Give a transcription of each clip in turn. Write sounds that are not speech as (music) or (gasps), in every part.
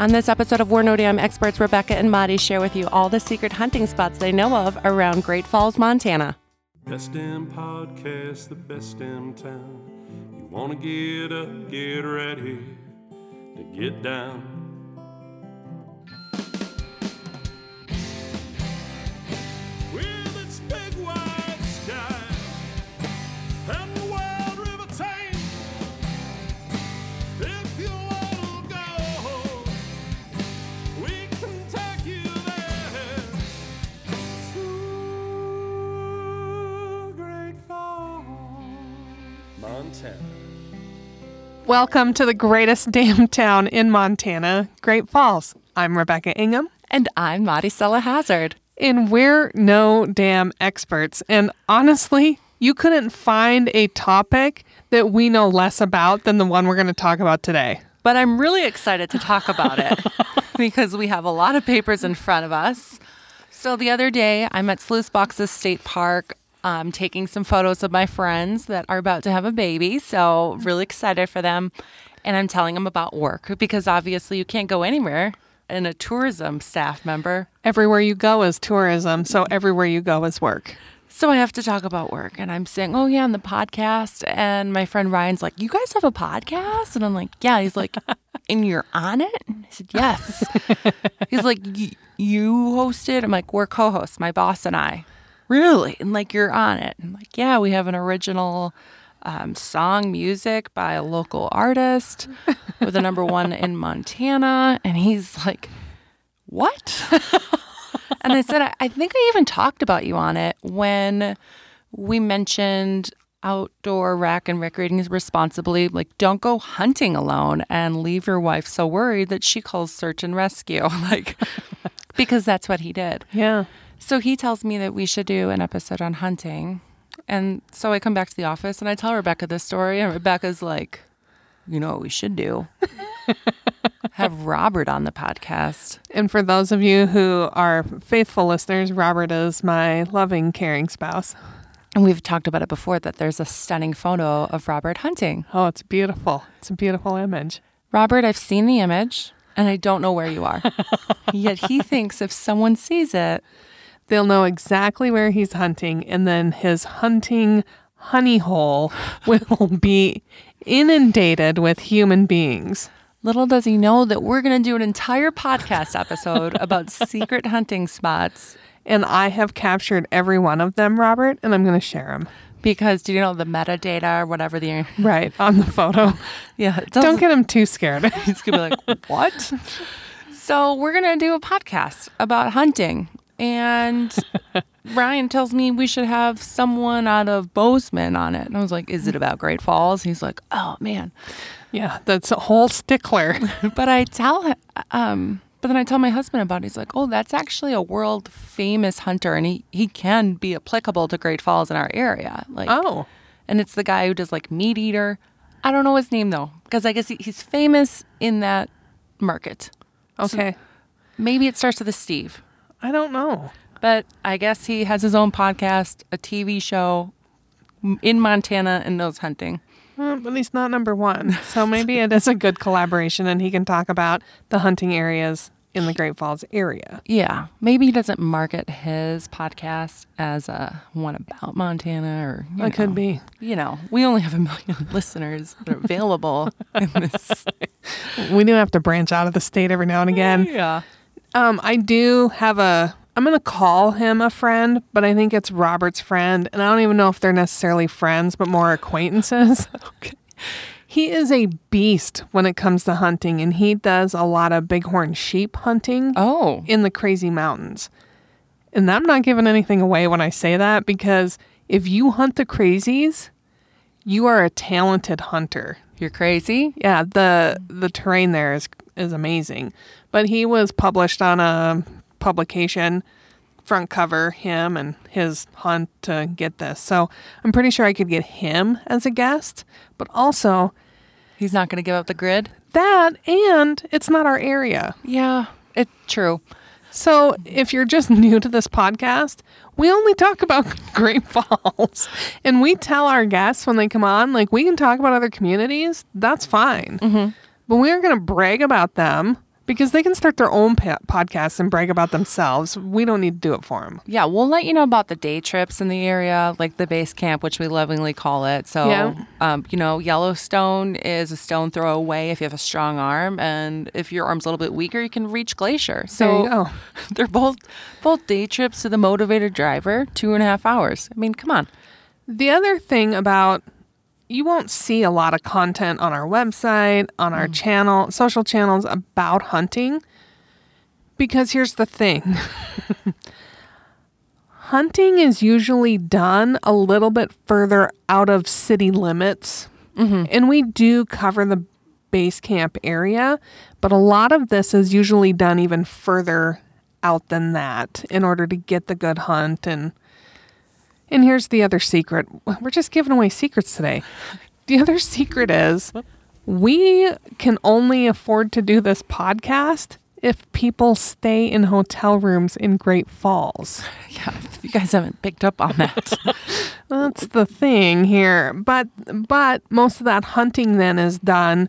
On this episode of We're No Damn Experts, Rebecca and Madi share with you all the secret hunting spots they know of around Great Falls, Montana. Best damn podcast, the best damn town. You wanna get up, get ready to get down. Welcome to the greatest (laughs) damn town in Montana, Great Falls. I'm Rebecca Engum, And I'm Madi Stella Hazard. and we're no damn experts. And honestly, you couldn't find a topic that we know less about than the one we're going to talk about today. But I'm really excited to talk about it (laughs) because we have a lot of papers in front of us. So the other day, I'm at Sluice Boxes State Park. Um, taking some photos of my friends that are about to have a baby. So, really excited for them. And I'm telling them about work because obviously you can't go anywhere in a tourism staff member. Everywhere you go is tourism, so everywhere you go is work. So I have to talk about work. And I'm saying, oh, yeah, on the podcast. And my friend Ryan's like, you guys have a podcast? And I'm like, yeah. He's like, (laughs) and you're on it? And I said, yes. (laughs) He's like, "Y- you host it? I'm like, we're co hosts, my boss and I. Really? And like, you're on it? I'm like, yeah, we have an original um, song music by a local artist (laughs) with a number one in Montana. And he's like, what? (laughs) and I said, I, I think I even talked about you on it when we mentioned outdoor rack and recreating responsibly. Like, don't go hunting alone and leave your wife so worried that she calls search and rescue. (laughs) Like, because that's what he did. Yeah. So he tells me that we should do an episode on hunting. And so I come back to the office and I tell Rebecca this story, and Rebecca's like, you know what we should do? (laughs) Have Robert on the podcast. And for those of you who are faithful listeners, Robert is my loving, caring spouse. And we've talked about it before that there's a stunning photo of Robert hunting. Oh, it's beautiful. It's a beautiful image. Robert, I've seen the image and I don't know where you are. (laughs) Yet he thinks if someone sees it, They'll know exactly where he's hunting, and then his hunting honey hole (laughs) will be inundated with human beings. little does he know that we're going to do an entire podcast episode about (laughs) secret hunting spots. And I have captured every one of them, Robert, and I'm going to share them. Because do you know the metadata or whatever the (laughs) Right on the photo. yeah Don't get him too scared. He's gonna be like, "What?" so we're gonna do a podcast about hunting, and (laughs) Ryan tells me we should have someone out of Bozeman on it, and I was like, "Is it about Great Falls?" He's like, "Oh man," yeah, that's a whole stickler. (laughs) but I tell him, um, but then I tell my husband about it. He's like, "Oh, that's actually a world famous hunter, and he he can be applicable to Great Falls in our area." Like, Oh, and it's the guy who does like meat eater. I don't know his name though, because I guess he, he's famous in that market. okay. Maybe it starts with a Steve, I don't know. but I guess he has his own podcast, a TV show in Montana and knows hunting. Uh, but he's not number one. So maybe it is a good collaboration and he can talk about the hunting areas in the Great Falls area. Yeah, maybe he doesn't market his podcast as a one about Montana or you That could be. You know, we only have a million (laughs) listeners that are available in this. (laughs) We do have to branch out of the state every now and again. Yeah. Um, I do have a. I'm gonna call him a friend, but I think it's Robert's friend, and I don't even know if they're necessarily friends, but more acquaintances. (laughs) Okay. He is a beast when it comes to hunting, and he does a lot of bighorn sheep hunting Oh. in the crazy mountains. And I'm not giving anything away when I say that because if you hunt the crazies, you are a talented hunter. You're crazy? Yeah, the the terrain there is is amazing. But he was published on a publication front cover him and his hunt to get this. So I'm pretty sure I could get him as a guest, but also He's not going to give up the grid? that and it's not our area. Yeah, it's true. So if you're just (laughs) new to this podcast, we only talk about (laughs) Great Falls and we tell our guests when they come on, like we can talk about other communities. That's fine. Mm-hmm. But we aren't going to brag about them because they can start their own pa- podcasts and brag about themselves. We don't need to do it for them. Yeah, we'll let you know about the day trips in the area, like the base camp, which we lovingly call it. So, Yeah. um, you know, Yellowstone is a stone throw away if you have a strong arm, and if your arm's a little bit weaker, you can reach Glacier. So There you go. (laughs) they're both both day trips to the motivated driver, two and a half hours. I mean, come on. The other thing about you won't see a lot of content on our website, on our mm. channel, social channels about hunting. Because here's the thing (laughs) hunting is usually done a little bit further out of city limits. Mm-hmm. And we do cover the base camp area, but a lot of this is usually done even further out than that in order to get the good hunt and and here's the other secret. We're just giving away secrets today. The other secret is we can only afford to do this podcast if people stay in hotel rooms in Great Falls. (laughs) Yeah, if you guys haven't picked up on that. (laughs) That's the thing here. But but most of that hunting then is done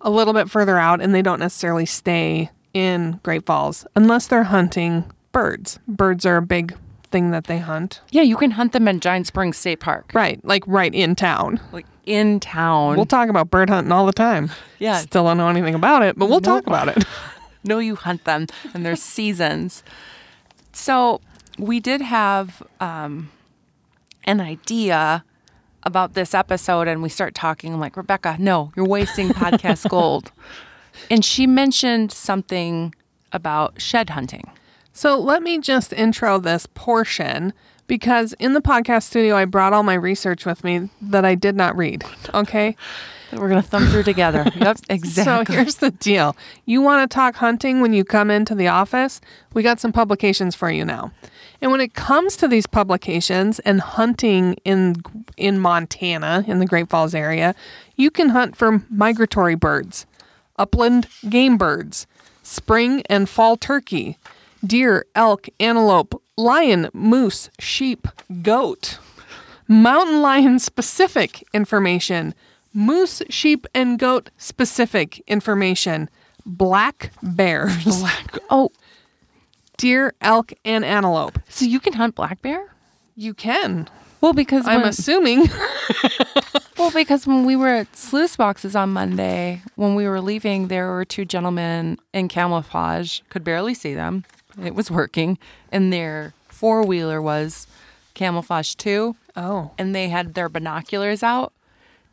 a little bit further out and they don't necessarily stay in Great Falls unless they're hunting birds. Birds are a big thing that they hunt. yeah, you can hunt them in Giant Springs State Park, Right, like right in town. like in town. We'll talk about bird hunting all the time. (laughs) Yeah. Still don't know anything about it, but we'll talk about it. (laughs) no, you hunt them and there's seasons. So we did have um, an idea about this episode, and we start talking. I'm like, Rebecca, no, you're wasting podcast (laughs) gold. And she mentioned something about shed hunting. So let me just intro this portion because in the podcast studio, I brought all my research with me that I did not read. Okay. (laughs) that we're gonna thumb through together. (laughs) Yep, exactly. So here's the deal. You want to talk hunting when you come into the office? We got some publications for you now. And when it comes to these publications and hunting in in Montana in the Great Falls area, you can hunt for migratory birds, upland game birds, spring and fall turkey, deer, elk, antelope, lion, moose, sheep, goat mountain lion specific information, moose, sheep, and goat specific information, black bears, oh, deer, elk, and antelope. so you can hunt black bear? You can. Well, because I'm when- assuming. (laughs) Well, because when we were at Sluice Boxes on Monday, when we were leaving, there were two gentlemen in camouflage. Could barely see them. It was working, and their four wheeler was camouflage too, Oh. and they had their binoculars out,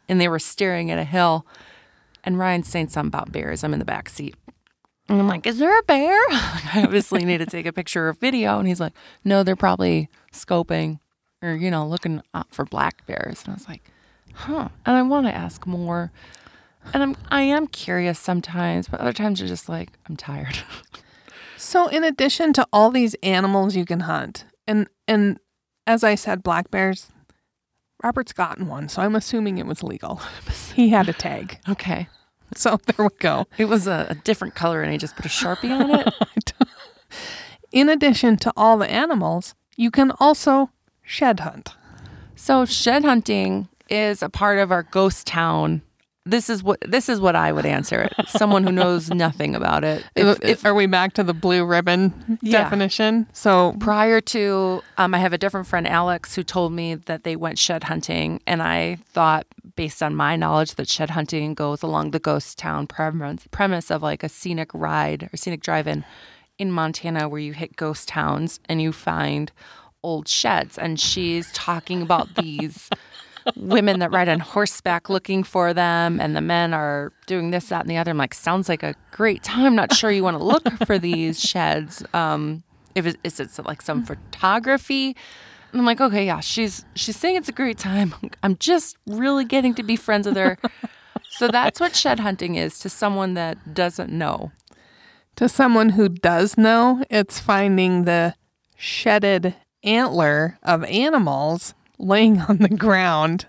and they were staring at a hill. And Ryan's saying something about bears. I'm in the back seat. And I'm like, is there a bear? (laughs) I obviously need to take a picture or video. And he's like, no, they're probably scoping or, you know, looking out for black bears. And I was like, huh. And I want to ask more. And I'm, I am curious sometimes, but other times you're just like, I'm tired. (laughs) So, in addition to all these animals you can hunt, and and as I said, black bears. Robert's gotten one, so I'm assuming it was legal. (laughs) He had a tag, okay. so there we go. It was a, a different color and he just put a Sharpie on it. (laughs) In addition to all the animals, you can also shed hunt. So shed hunting is a part of our ghost town. This is what this is what I would answer it. Someone who knows (laughs) nothing about it. If, if Are we back to the blue ribbon Yeah. definition? So, prior to, um, I have a different friend, Alex, who told me that they went shed hunting, and I thought, based on my knowledge, that shed hunting goes along the ghost town premise, premise of like a scenic ride or scenic drive-in in Montana, where you hit ghost towns and you find old sheds. And she's talking about (laughs) these women that ride on horseback looking for them, and the men are doing this, that, and the other. I'm like, sounds like a great time. Not sure you want to look for these (laughs) sheds. Um, if it, is it like some photography? And I'm like, okay, yeah, she's she's saying it's a great time. (laughs) I'm just really getting to be friends with her. so that's what shed hunting is to someone that doesn't know. to someone who does know, it's finding the shedded antler of animals laying on the ground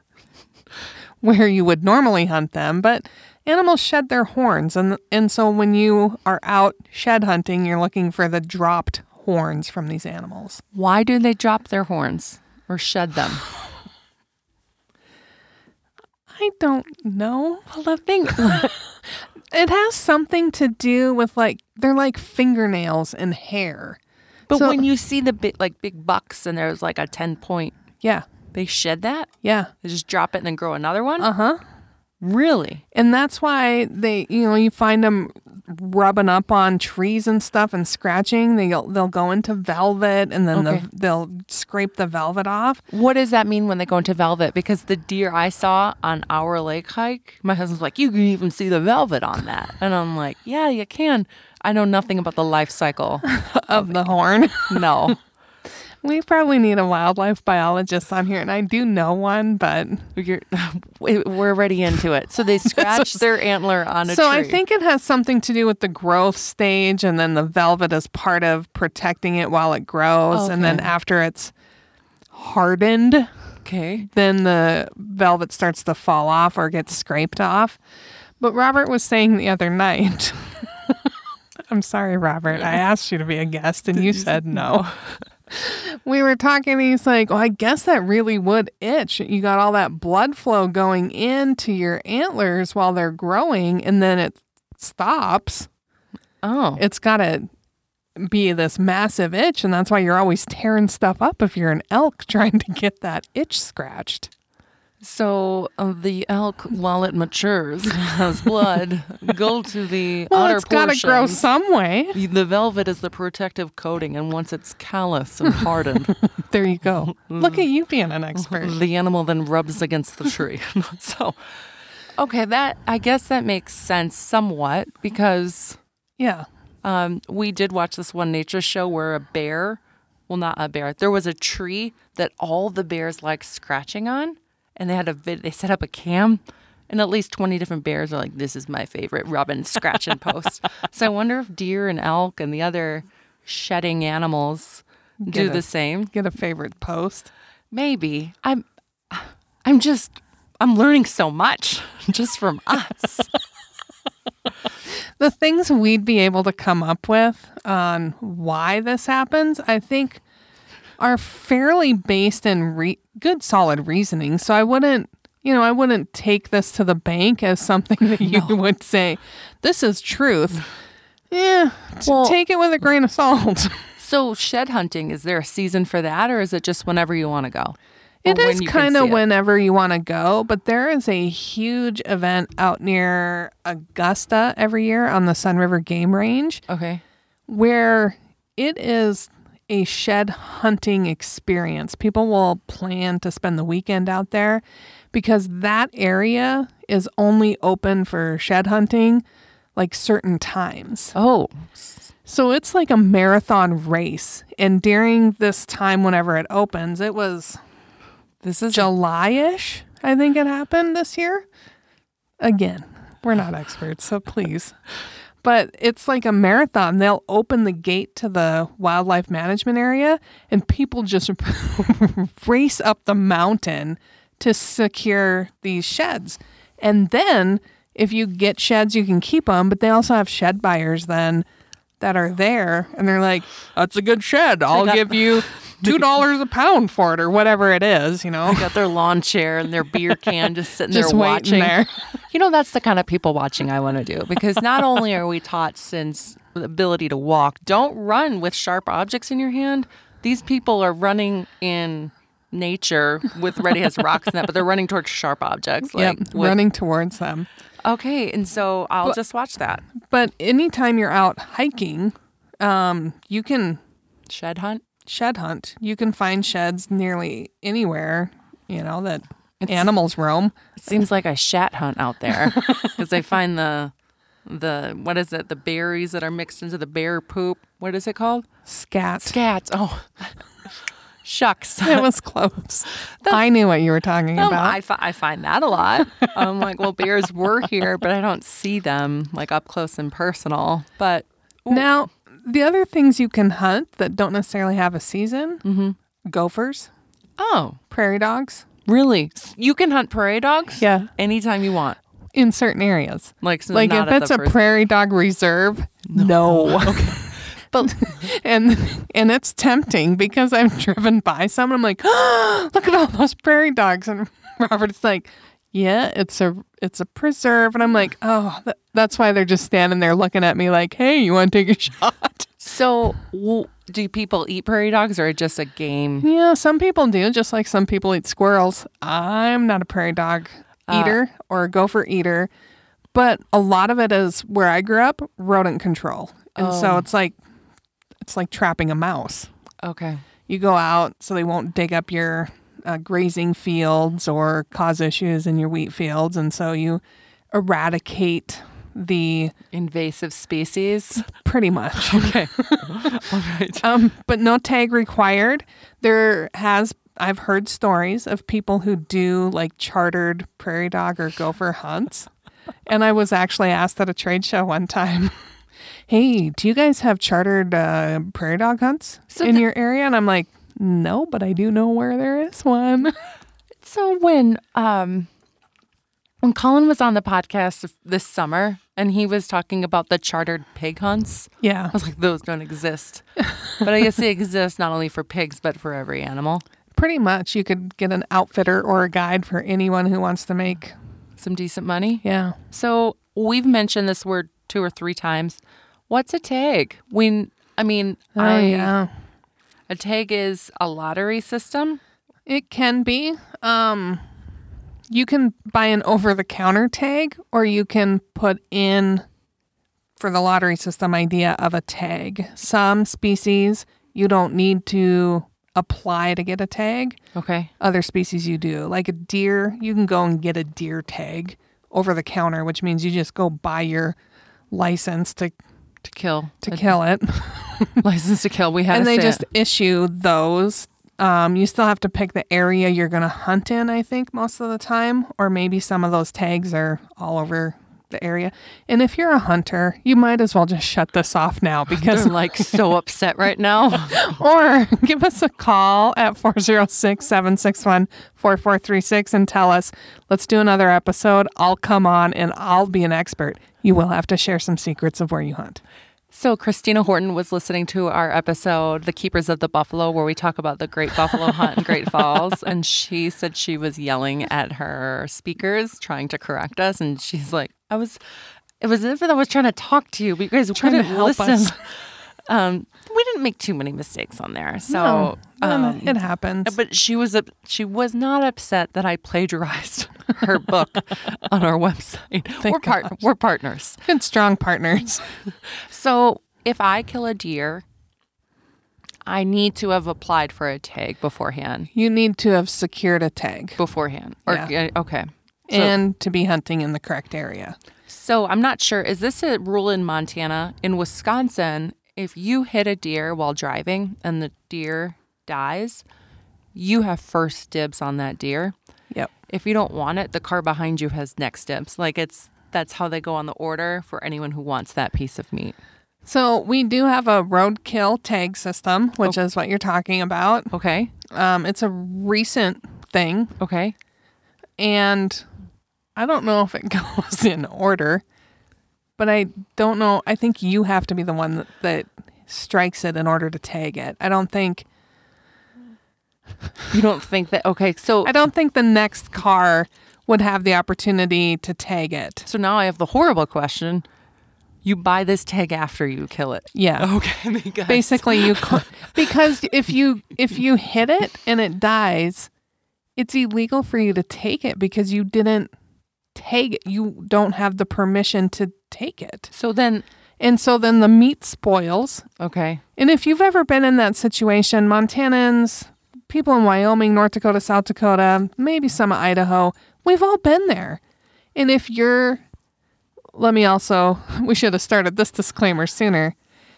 where you would normally hunt them, but animals shed their horns and and so when you are out shed hunting, you're looking for the dropped horns from these animals. Why do they drop their horns or shed them? I don't know. Well, the thing, (laughs) It has something to do with like they're like fingernails and hair. But So- when you see the big, like big bucks and there's like a 10 point, Yeah. They shed that? Yeah. They just drop it and then grow another one? Uh-huh. really? And that's why they, you know, you find them rubbing up on trees and stuff and scratching. They'll they'll go into velvet and then Okay. the, they'll scrape the velvet off. What does that mean when they go into velvet? Because the deer I saw on our lake hike, my husband's like, you can even see the velvet on that. And I'm like, yeah, you can. I know nothing about the life cycle. (laughs) of the horn. No. We probably need a wildlife biologist on here, and I do know one, but You're, (laughs) we're already into it. So they (laughs) scratch their antler on a so tree. I think it has something to do with the growth stage, and then the velvet is part of protecting it while it grows, and then after it's hardened, Okay. then the velvet starts to fall off or gets scraped off. But Robert was saying the other night. (laughs) I'm sorry, Robert. I asked you to be a guest and you said no. We were talking and he's like, Well, I guess that really would itch. You got all that blood flow going into your antlers while they're growing and then it stops. Oh. It's got to be this massive itch. And that's why you're always tearing stuff up if you're an elk (laughs) trying to get that itch scratched. So uh, the elk, while it matures, (laughs) has blood go to the Well, outer it's got to grow some way. The velvet is the protective coating, and once it's callous and hardened, (laughs) There you go. Look at you being an expert. the animal then rubs against the tree. (laughs) so, okay, that I guess that makes sense somewhat because Yeah. um, we did watch this one nature show where a bear, well, not a bear, there was a tree that all the bears like scratching on, and they had a vid, they set up a cam. And at least 20 different bears are like, this is my favorite rub and scratch and post. (laughs) so I wonder if deer and elk and the other shedding animals do Get the same. Get a favorite post. Maybe. I'm I'm just I'm learning so much (laughs) just from us. (laughs) The things we'd be able to come up with on why this happens, I think, are fairly based in re- good, solid reasoning. So I wouldn't, you know, I wouldn't take this to the bank as something that you would say, this is truth. Yeah, Well- take it with a grain of salt. (laughs) so shed hunting, is there a season for that or is it just whenever you want to go? It is kind of whenever you want to go, but there is a huge event out near Augusta every year on the Sun River Game Range Okay. where it is a shed hunting experience. People will plan to spend the weekend out there because that area is only open for shed hunting like certain times. Oh. So it's like a marathon race. And during this time, whenever it opens, it was This is July ish, I think it happened this year. Again, we're not experts, so please. (laughs) But it's like a marathon. They'll open the gate to the wildlife management area, and people just (laughs) race up the mountain to secure these sheds. And then, if you get sheds, you can keep them, but they also have shed buyers then that are there, and they're like, "That's a good shed. I'll give you (laughs) two dollars a pound for it, or whatever it is." You know, got their lawn chair and their beer can just sitting just there watching. there. (laughs) You know, that's the kind of people watching I want to do because not only are we taught since the ability to walk, don't run with sharp objects in your hand. These people are running in nature with ready has rocks in that, but they're running towards sharp objects. Like yep, with- running towards them. Okay, and so I'll just watch that But anytime you're out hiking, um, you can shed hunt. shed hunt. You can find sheds nearly anywhere. You know that animals roam. It seems like a shat hunt out there (laughs) because they find the the what is it? The berries that are mixed into the bear poop. What is it called? Scat. Scat. Oh, shucks. (laughs) It was (laughs) close. I knew what you were talking Um, about. I, fi- I find that a lot. I'm like, well, bears were here, but I don't see them like up close and personal. But now, the other things you can hunt that don't necessarily have a season: Mm-hmm. gophers, oh, prairie dogs. really? You can hunt prairie dogs? Yeah, Anytime you want. in certain areas. Like, so like if it's a prairie dog reserve, no. (laughs) But (laughs) and and it's tempting because I've driven by some and I'm like, oh, (gasps) look at all those prairie dogs. And (laughs) Robert's like, yeah, it's a it's a preserve, and I'm like, (sighs) oh, th- that's why they're just standing there looking at me like, hey, you want to take a (laughs) shot? So, w- do people eat prairie dogs or just a game? Yeah, some people do, just like some people eat squirrels. I'm not a prairie dog uh, eater or a gopher eater, but a lot of it is where I grew up, rodent control. And so oh. it's like it's like trapping a mouse. Okay. You go out so they won't dig up your uh, grazing fields or cause issues in your wheat fields, and so you eradicate the Invasive species. (laughs) pretty much. (laughs) Okay. (laughs) All right. Um, but no tag required. There has I've heard stories of people who do like chartered prairie dog or gopher hunts. And I was actually asked at a trade show one time, "Hey, do you guys have chartered uh, prairie dog hunts So in the- your area?" And I'm like, "No, but I do know where there is one." (laughs) So when um when Colin was on the podcast this summer and he was talking about the chartered pig hunts, yeah, I was like, those don't exist. (laughs) but I guess they exist not only for pigs but for every animal. pretty much. You could get an outfitter or a guide for anyone who wants to make. Some decent money. Yeah, So we've mentioned this word two or three times. What's a tag? We, I mean, oh I, yeah. a tag is a lottery system. It can be. Um, you can buy an over the counter tag, or you can put in for the lottery system idea of a tag. Some species you don't need to apply to get a tag. Okay. Other species you do. Like a deer, you can go and get a deer tag over the counter, which means you just go buy your license to To kill. to A kill it. (laughs) License to kill. We had and they just it. issue those. Um, you still have to pick the area you're going to hunt in, I think, most of the time, or maybe some of those tags are all over the area. And if you're a hunter, you might as well just shut this off now (laughs) because, They're like so (laughs) upset right now. or give us a call at 406 761 4436 and tell us, let's do another episode. I'll come on and I'll be an expert. You will have to share some secrets of where you hunt. So Christina Horton was listening to our episode, The Keepers of the Buffalo, where we talk about the Great Buffalo Hunt in Great Falls. And she said she was yelling at her speakers, trying to correct us. And she's like, I was, it was as if I was trying to talk to you, but you guys Trying to help listen. us. (laughs) Um, we didn't make too many mistakes on there. So, No, um, it happens. but she was she was not upset that I plagiarized (laughs) her book (laughs) on our website. we're part, gosh. we're partners. Good, strong partners. (laughs) So if I kill a deer, I need to have applied for a tag beforehand. You need to have secured a tag Beforehand. Or Yeah. uh, okay. So, and to be hunting in the correct area. so I'm not sure. Is this a rule in Montana? In Wisconsin, if you hit a deer while driving and the deer dies, you have first dibs on that deer. Yep. If you don't want it, the car behind you has next dibs. Like it's that's how they go on the order for anyone who wants that piece of meat. So we do have a roadkill tag system, which is what you're talking about. Okay. Um, it's a recent thing, Okay. and I don't know if it (laughs) goes in order, but I don't know. I think you have to be the one that, that strikes it in order to tag it. I don't think. You don't think that okay, so I don't think the next car would have the opportunity to tag it. So now I have the horrible question. You buy this tag after you kill it. Yeah. (laughs) Okay, because basically you co- (laughs) because if you if you hit it and it dies it's illegal for you to take it because you didn't take it you don't have the permission to take it So then and so then the meat spoils okay. and if you've ever been in that situation montanans people in wyoming north dakota south dakota maybe some of idaho we've all been there and if you're let me also (laughs) we should have started this disclaimer sooner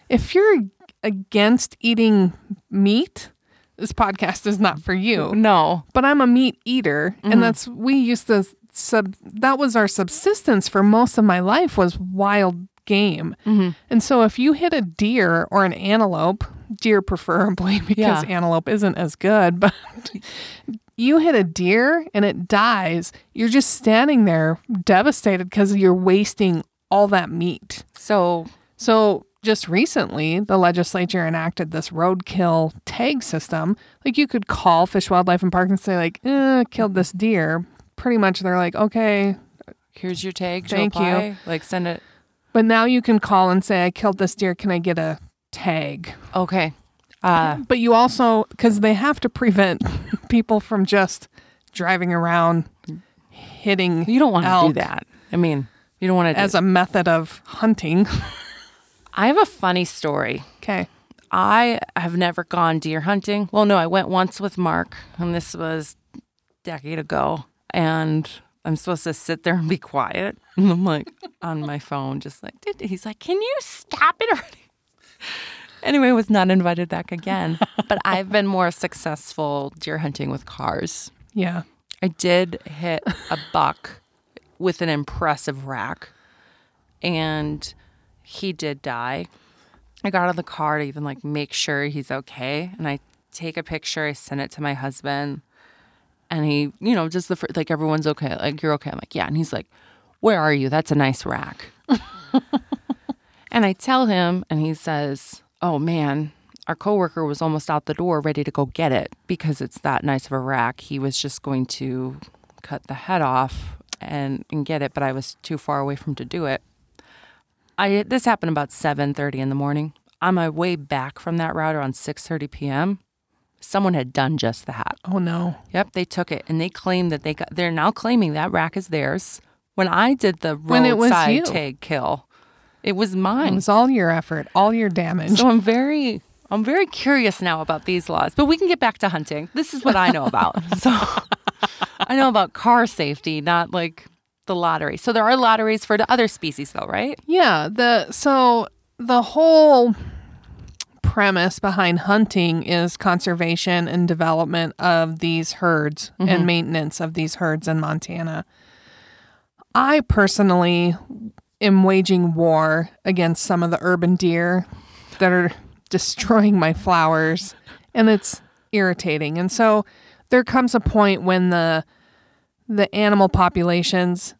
if you're against eating meat this podcast is not for you No. but i'm a meat eater Mm-hmm. and that's we used to sub that was our subsistence for most of my life was wild game Mm-hmm. and so if you hit a deer or an antelope deer preferably (laughs) because Yeah. antelope isn't as good but you hit a deer and it dies you're just standing there devastated because you're wasting all that meat So so just recently, the legislature enacted this roadkill tag system. Like you could call Fish, Wildlife, and Park and say, like, eh, killed this deer, pretty much they're like, okay, Here's your tag. Thank you. Like send it. but now you can call and say, I killed this deer. Can I get a tag? Okay. Uh, But you also, because they have to prevent (laughs) people from just driving around hitting you don't want to do that. I mean, you don't want to. as a method of hunting. (laughs) I have a funny story. okay. I have never gone deer hunting. Well, no, I went once with Mark, and this was a decade ago. And I'm supposed to sit there and be quiet. (laughs) And I'm like on my phone, just like, he's like, Can you stop it already? (laughs) Anyway, was not invited back again. (laughs) But I've been more successful deer hunting with cars. Yeah. I did hit a buck with an impressive rack, and he did die. I got out of the car to even like make sure he's okay, and I take a picture. I send it to my husband, and he, you know, just the fir- like everyone's okay, like you're okay. I'm like, yeah, and he's like, where are you? That's a nice rack. (laughs) and I tell him, and he says, oh man. Our coworker was almost out the door ready to go get it because it's that nice of a rack. He was just going to cut the head off and, and get it, but I was too far away from to do it. I this happened about 7:30 in the morning. On my way back from that route around 6:30 p.m., someone had done just that. Oh, no. Yep, they took it and they claim that they got they're now claiming that rack is theirs. When I did the When it was you. tag kill, it was It mine. was all your effort, all your damage. So I'm very I'm very curious now about these laws. But we can get back to hunting. This is what I know about. (laughs) so I know about car safety, not like the lottery. So there are lotteries for the other species though, right? Yeah, the so the whole premise behind hunting is conservation and development of these herds and mm-hmm. maintenance of these herds in Montana. I personally am waging war against some of the urban deer that are destroying my flowers and it's irritating. And so there comes a point when the the animal populations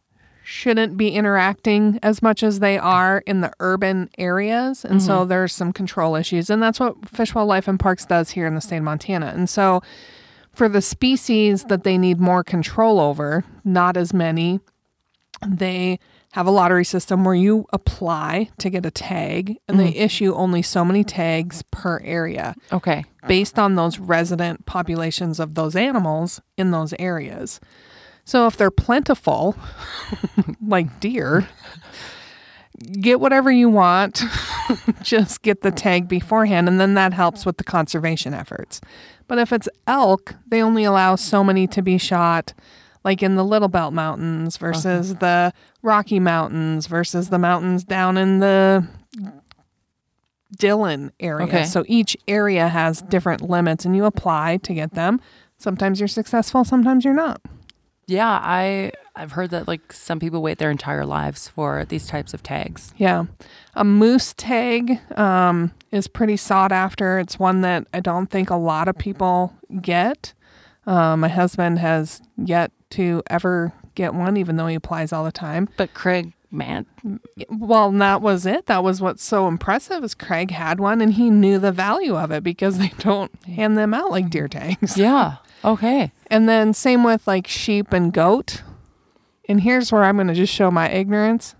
shouldn't be interacting as much as they are in the urban areas. And so mm-hmm. there's some control issues. And that's what Fish, Wildlife, and Parks does here in the state of Montana. And so for the species that they need more control over, not as many, they have a lottery system where you apply to get a tag and they mm-hmm. issue only so many tags per area Okay. based on those resident populations of those animals in those areas. So if they're plentiful, (laughs) like deer, get whatever you want, (laughs) just get the tag beforehand, and then that helps with the conservation efforts. But if it's elk, they only allow so many to be shot, like in the Little Belt Mountains versus uh-huh. the Rocky Mountains versus the mountains down in the Dillon area. Okay. So each area has different limits, and you apply to get them. Sometimes you're successful, sometimes you're not. Yeah, I I've heard that like some people wait their entire lives for these types of tags. Yeah. A moose tag um, is pretty sought after. It's one that I don't think a lot of people get. Uh, my husband has yet to ever get one, even though he applies all the time. But Craig, man, Well, that was it. That was what's so impressive is Craig had one and he knew the value of it because they don't hand them out like deer tags. yeah, okay, And then same with like sheep and goat. And here's where I'm going to just show my ignorance.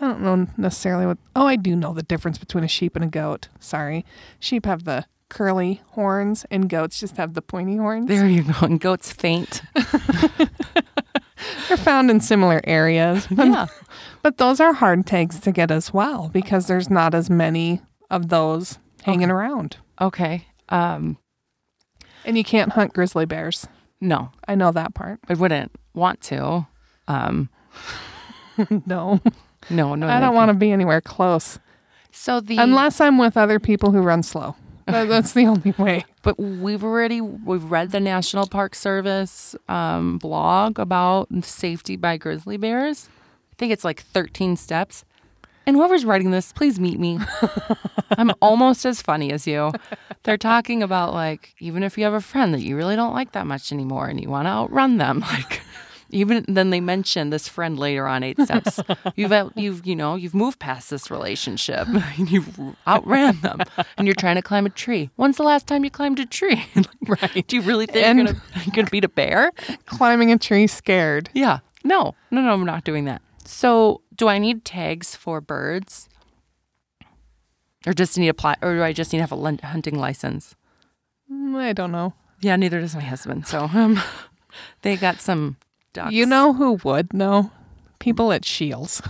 I don't know necessarily what. Oh, I do know the difference between a sheep and a goat. Sorry. Sheep have the curly horns and goats just have the pointy horns. there you go. And goats faint. (laughs) They're found in similar areas. (laughs) yeah, (laughs) But those are hard tags to get as well because there's not as many of those hanging around. okay. Um, And you can't hunt grizzly bears. no, I know that part. I wouldn't want to. Um, (laughs) No. no, no, I don't want to be anywhere close. So the Unless I'm with other people who run slow. (laughs) That- That's the only way. But we've already we've read the National Park Service um, blog about safety by grizzly bears. I think it's like 13 steps. And whoever's writing this, please meet me. (laughs) I'm almost as funny as you. They're talking about like even if you have a friend that you really don't like that much anymore and you want to outrun them, (laughs) like Even then, they mention this friend later on eight steps. (laughs) You've uh, you've you know you've moved past this relationship. and You've outran them, and you're trying to climb a tree. When's the last time you climbed a tree? Right. Do you really think And- you're gonna you're gonna beat a bear? Climbing a tree scared. Yeah. No, no, no. I'm not doing that. So, do I need tags for birds, or just need a apply, or do I just need to have a hunting license? Mm, I don't know. Yeah, neither does my husband. So, um, (laughs) they got some ducks. You know who would know? People at Scheels.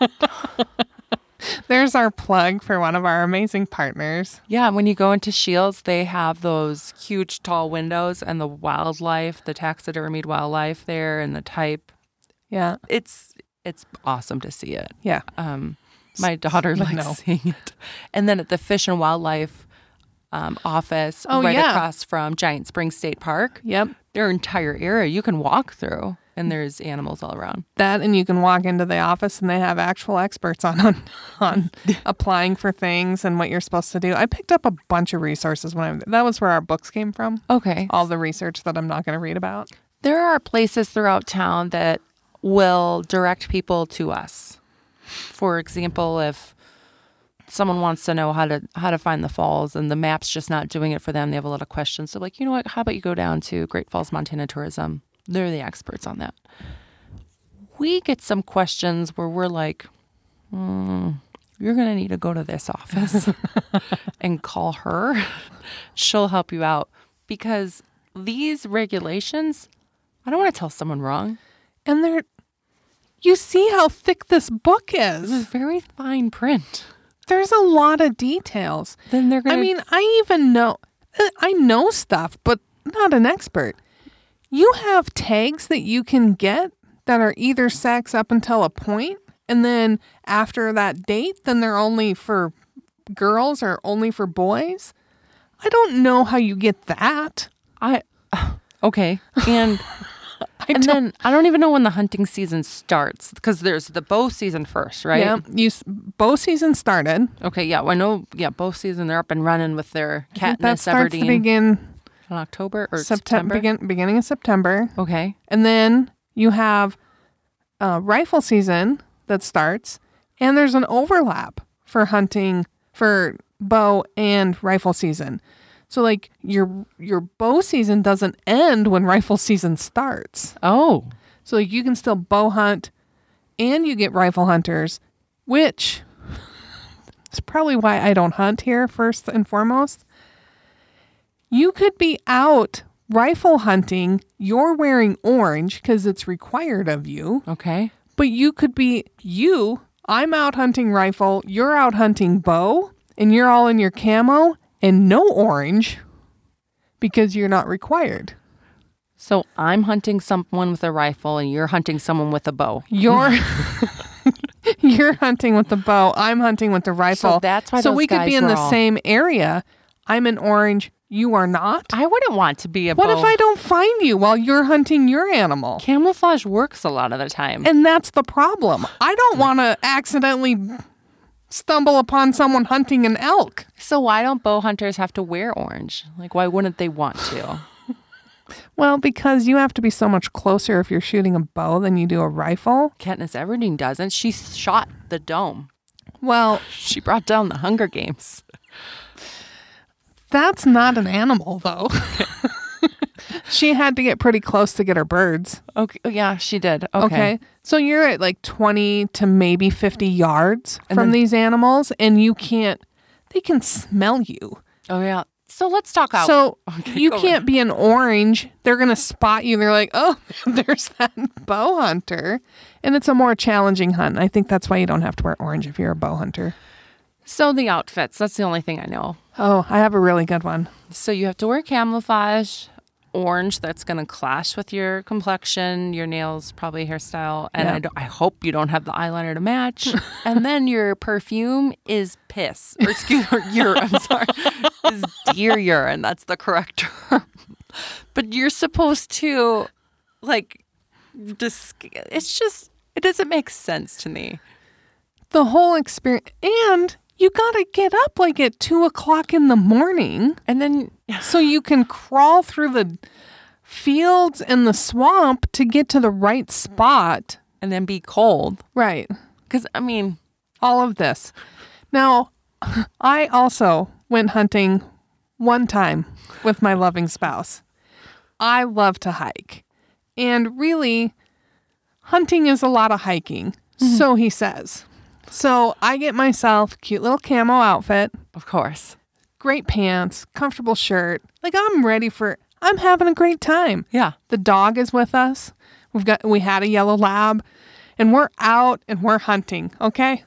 (laughs) There's our plug for one of our amazing partners. Yeah, when you go into Scheels, they have those huge tall windows and the wildlife, the taxidermied wildlife there and the type. Yeah. It's it's awesome to see it. Yeah. Um my daughter likes know. seeing it. (laughs) And then at the Fish and Wildlife um, office Oh, right yeah. across from Giant Springs State Park, Yep. their entire area you can walk through and there's animals all around. That and you can walk into the office and they have actual experts on on, on (laughs) applying for things and what you're supposed to do. I picked up a bunch of resources when I that was where our books came from. Okay. All the research that I'm not going to read about. There are places throughout town that will direct people to us. For example, if someone wants to know how to how to find the falls and the map's just not doing it for them, they have a lot of questions. So like, you know what, how about you go down to Great Falls Montana Tourism? They're the experts on that. We get some questions where we're like, hmm, you're gonna need to go to this office (laughs) and call her. She'll help you out because these regulations I don't want to tell someone wrong. And they're you see how thick this book is is. very fine print. There's a lot of details. Then they're gonna. I mean, I even know uh, I know stuff, but not an expert. You have tags that you can get that are either sex up until a point, and then after that date, then they're only for girls or only for boys. I don't know how you get that. I (sighs) okay, and (laughs) and don't. then I don't even know when the hunting season starts because there's the bow season first, right? Yeah, you s- bow season started. Okay, yeah, well, I know. Yeah, bow season they're up and running with their I think that Katniss starts to begin in October or September, September. begin, beginning of September. Okay, And then you have uh, rifle season that starts, and there's an overlap for hunting for bow and rifle season. So like your your bow season doesn't end when rifle season starts. oh, So like, you can still bow hunt, and you get rifle hunters, which (laughs) is probably why I don't hunt here first and foremost. You could be out rifle hunting. You're wearing orange because it's required of you, okay. but you could be you. I'm out hunting rifle. You're out hunting bow, and you're all in your camo and no orange because you're not required. So I'm hunting someone with a rifle, and you're hunting someone with a bow. You're (laughs) you're hunting with the bow. I'm hunting with the rifle. that's why So we could be in the all- same area. I'm in orange. You are not. I wouldn't want to be a What bow. if I don't find you while you're hunting your animal? Camouflage works a lot of the time. And that's the problem. I don't want to accidentally stumble upon someone hunting an elk. So why don't bow hunters have to wear orange? Like why wouldn't they want to? (laughs) Well, because you have to be so much closer if you're shooting a bow than you do a rifle. Katniss Everdeen doesn't. She shot the dome. Well, (laughs) She brought down the Hunger Games. that's not an animal, though. (laughs) she had to get pretty close to get her birds. Okay. oh, Yeah, she did. Okay. Okay. So you're at like 20 to maybe 50 yards And from then- these animals, and you can't, they can smell you. Oh yeah. So let's talk out. So Okay, you can't be an orange. They're going to spot you. They're like, oh, (laughs) there's that bow hunter. And it's a more challenging hunt. I think that's why you don't have to wear orange if you're a bow hunter. so the outfits. That's the only thing I know. Oh, I have a really good one. So you have to wear camouflage, orange. That's going to clash with your complexion, your nails, probably hairstyle, and Yeah. I, I hope you don't have the eyeliner to match. (laughs) and then your perfume is piss, or excuse me, urine. I'm (laughs) sorry, is deer urine. That's the correct term. but you're supposed to, like, just. It's just. It doesn't make sense to me. The whole experience. And you got to get up like at two o'clock in the morning And then so you can crawl through the fields and the swamp to get to the right spot. And then be cold. Right. Because, I mean, All of this. Now, (laughs) I also went hunting one time with my loving spouse. I love to hike. And really, hunting is a lot of hiking. Mm-hmm. So he says. So I get myself cute little camo outfit, of course. great pants, comfortable shirt. Like I'm ready for I'm having a great time. Yeah. The dog is with us. We've got we had a yellow lab and we're out and we're hunting, okay?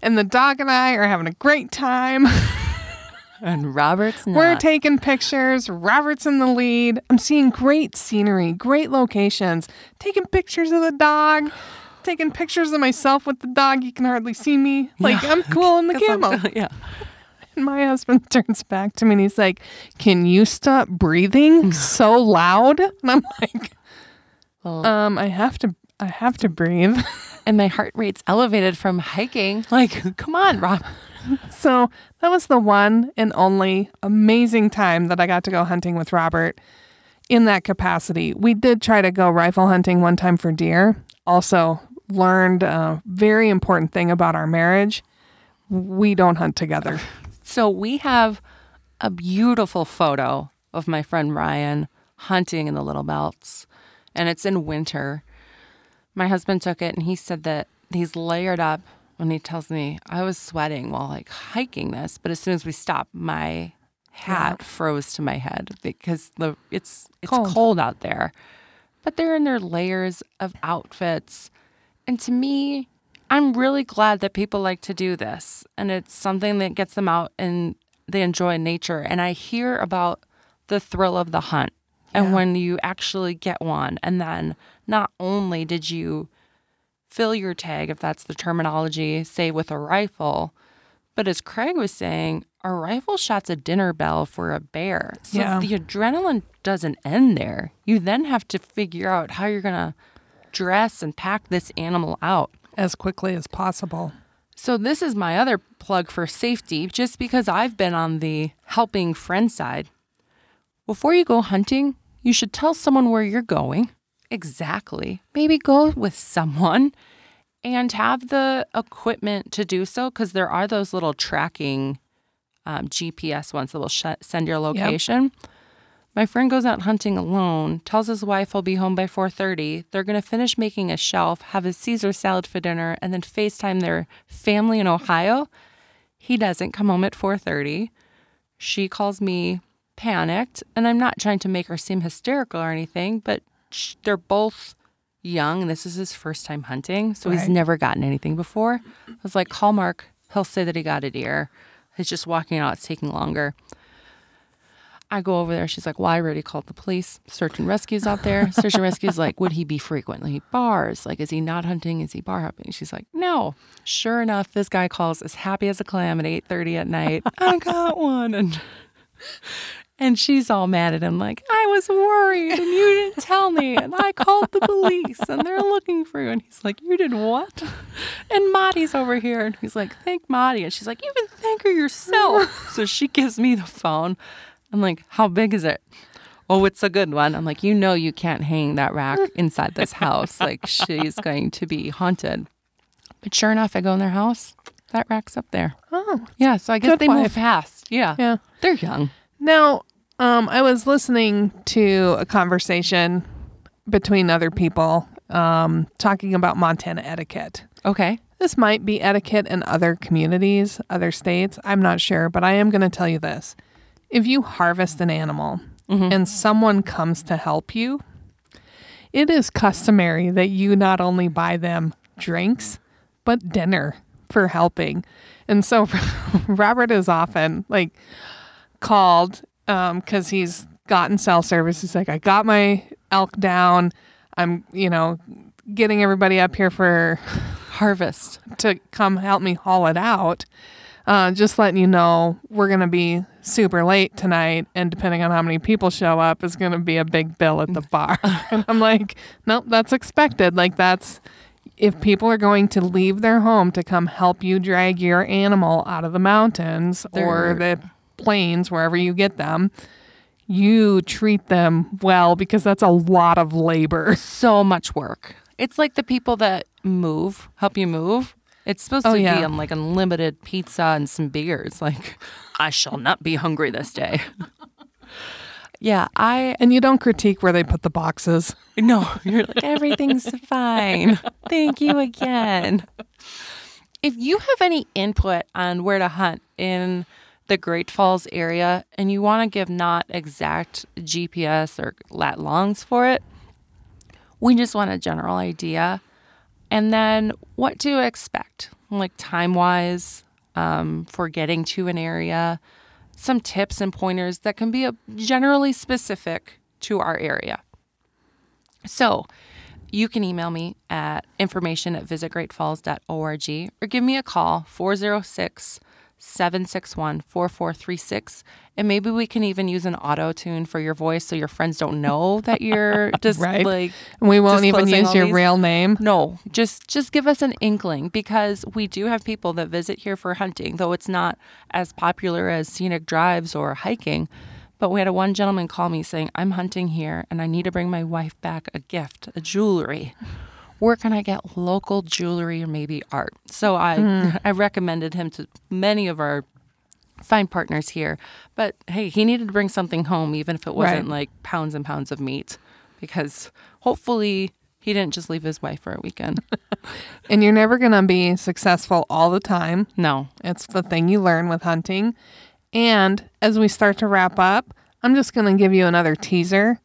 And the dog and I are having a great time. (laughs) And Robert's not. We're taking pictures. Robert's in the lead. I'm seeing great scenery, great locations. Taking pictures of the dog. Taking pictures of myself with the dog. You can hardly see me. Like I'm cool in the (laughs) camo. (laughs) yeah. And my husband (laughs) turns back to me and he's like, "Can you stop breathing so loud?" And I'm like, Well, "Um, I have to. I have to breathe." and my heart rate's elevated from hiking. Like, come on, Rob. So that was the one and only amazing time that I got to go hunting with Robert in that capacity. We did try to go rifle hunting one time for deer. Also, learned a very important thing about our marriage we don't hunt together. (laughs) So we have a beautiful photo of my friend Ryan hunting in the Little Belts, and it's in winter. My husband took it, and he said that he's layered up. When he tells me I was sweating while like hiking this, but as soon as we stopped, my hat froze to my head because the it's it's Cold. cold out there. But they're in their layers of outfits, and to me, I'm really glad that people like to do this and it's something that gets them out and they enjoy nature. And I hear about the thrill of the hunt and when you actually get one. And then not only did you fill your tag, if that's the terminology, say with a rifle, but as Craig was saying, a rifle shot's a dinner bell for a bear. So Yeah. the adrenaline doesn't end there. You then have to figure out how you're going to dress and pack this animal out. As quickly as possible. So this is my other plug for safety, just because I've been on the helping friend side. Before you go hunting, you should tell someone where you're going. Exactly. Maybe go with someone and have the equipment to do so because there are those little tracking um, GPS ones that will sh- send your location. My friend goes out hunting alone, tells his wife he'll be home by 4:30. They're going to finish making a shelf, have a Caesar salad for dinner, and then FaceTime their family in Ohio. He doesn't come home at 4:30. She calls me panicked, and I'm not trying to make her seem hysterical or anything, but sh- they're both young, and this is his first time hunting, so he's never gotten anything before. I was like, call Mark. He'll say that he got a deer. He's just walking out. It's taking longer. I go over there. She's like, "Well, I already called the police. Search and rescue's out there. (laughs) Search and rescue's like, would he be frequently bars? Like, is he not hunting? Is he bar hopping?" She's like, "No." Sure enough, this guy calls as happy as a clam at eight thirty at night. I got one, and and she's all mad at him, like, "I was worried, and you didn't tell me, and I called the police, and they're looking for you." And he's like, "You did what?" And Maddie's over here, and he's like, "Thank Maddie," and she's like, "You can thank her yourself." (laughs) so she gives me the phone. I'm like, how big is it? Oh, it's a good one. I'm like, you know, you can't hang that rack inside this house. Like, she's going to be haunted. But sure enough, I go in their house. That rack's up there. Oh. Yeah. So I guess they move wife. fast. Yeah. Yeah. They're young. Now, um, I was listening to a conversation between other people um, talking about Montana etiquette. Okay. This might be etiquette in other communities, other states. I'm not sure, but I am going to tell you this. If you harvest an animal and someone comes to help you, it is customary that you not only buy them drinks, but dinner for helping. And so (laughs) Robert is often like called because he's gotten cell service. He's like, I got my elk down. I'm, you know, getting everybody up here for Harvest. to come help me haul it out. Uh, just letting you know, we're going to be super late tonight, and depending on how many people show up, is going to be a big bill at the (laughs) bar. and I'm like, nope, that's expected. Like, that's if people are going to leave their home to come help you drag your animal out of the mountains or They're- the plains, wherever you get them, you treat them well because that's a lot of labor. So much work. It's like the people that move, help you move. It's supposed Oh, to yeah. be on like unlimited pizza and some beers. Like, I shall not be hungry this day. (laughs) yeah, I And you don't critique where they put the boxes. No, (laughs) you're like, everything's fine. Thank you again. If you have any input on where to hunt in the Great Falls area and you want to give not exact GPS or lat longs for it, we just want a general idea. And then what to expect, like time wise, um, for getting to an area, some tips and pointers that can be generally specific to our area. So you can email me at information at visitgreatfalls.org or give me a call 406 761 4436. And maybe we can even use an auto tune for your voice so your friends don't know that you're (laughs) just Right. like we won't even use your these. real name. no, just just give us an inkling because we do have people that visit here for hunting, though it's not as popular as scenic drives or hiking. But we had a one gentleman call me saying, "I'm hunting here and I need to bring my wife back a gift, a jewelry. Where can I get local jewelry or maybe art?" So I hmm. (laughs) I recommended him to many of our fine partners here. But hey, he needed to bring something home, even if it wasn't Right. like pounds and pounds of meat, because hopefully he didn't just leave his wife for a weekend. (laughs) And you're never going to be successful all the time. no. It's the thing you learn with hunting. And as we start to wrap up, I'm just going to give you another teaser.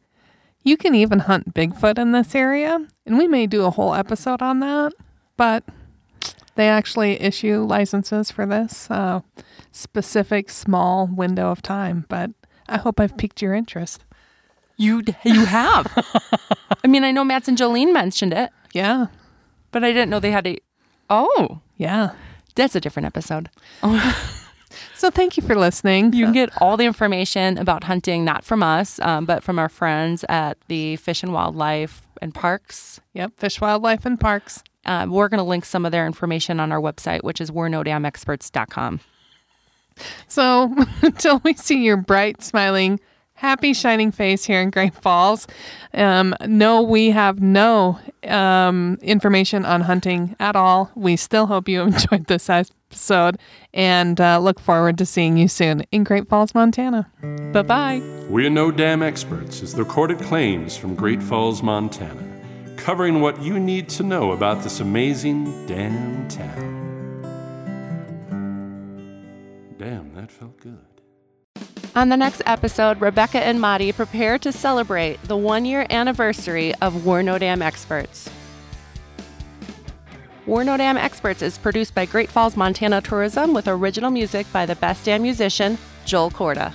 You can even hunt Bigfoot in this area, and we may do a whole episode on that, but they actually issue licenses for this uh, specific small window of time. But I hope I've piqued your interest. You you have. (laughs) I mean, I know Mats and Jolene mentioned it, Yeah, but I didn't know they had a. Oh, yeah. that's a different episode. (laughs) So thank you for listening. You can get all the information about hunting, not from us, um, but from our friends at the Fish and Wildlife and Parks. Yep, Fish, Wildlife, and Parks. Uh, we're going to link some of their information on our website, which is we're no damn experts.com. So (laughs) until we see your bright, smiling, happy, shining face here in Great Falls, um, no, we have no um, information on hunting at all. We still hope you (laughs) enjoyed this episode and uh, look forward to seeing you soon in Great Falls, Montana. Bye bye. We're No Damn Experts is the recorded claims from Great Falls, Montana, covering what you need to know about this amazing damn town. On the next episode, Rebecca and Madi prepare to celebrate the one year anniversary of We're No Damn Experts. We're No Damn Experts is produced by Great Falls, Montana Tourism with original music by the best damn musician, Joel Corda.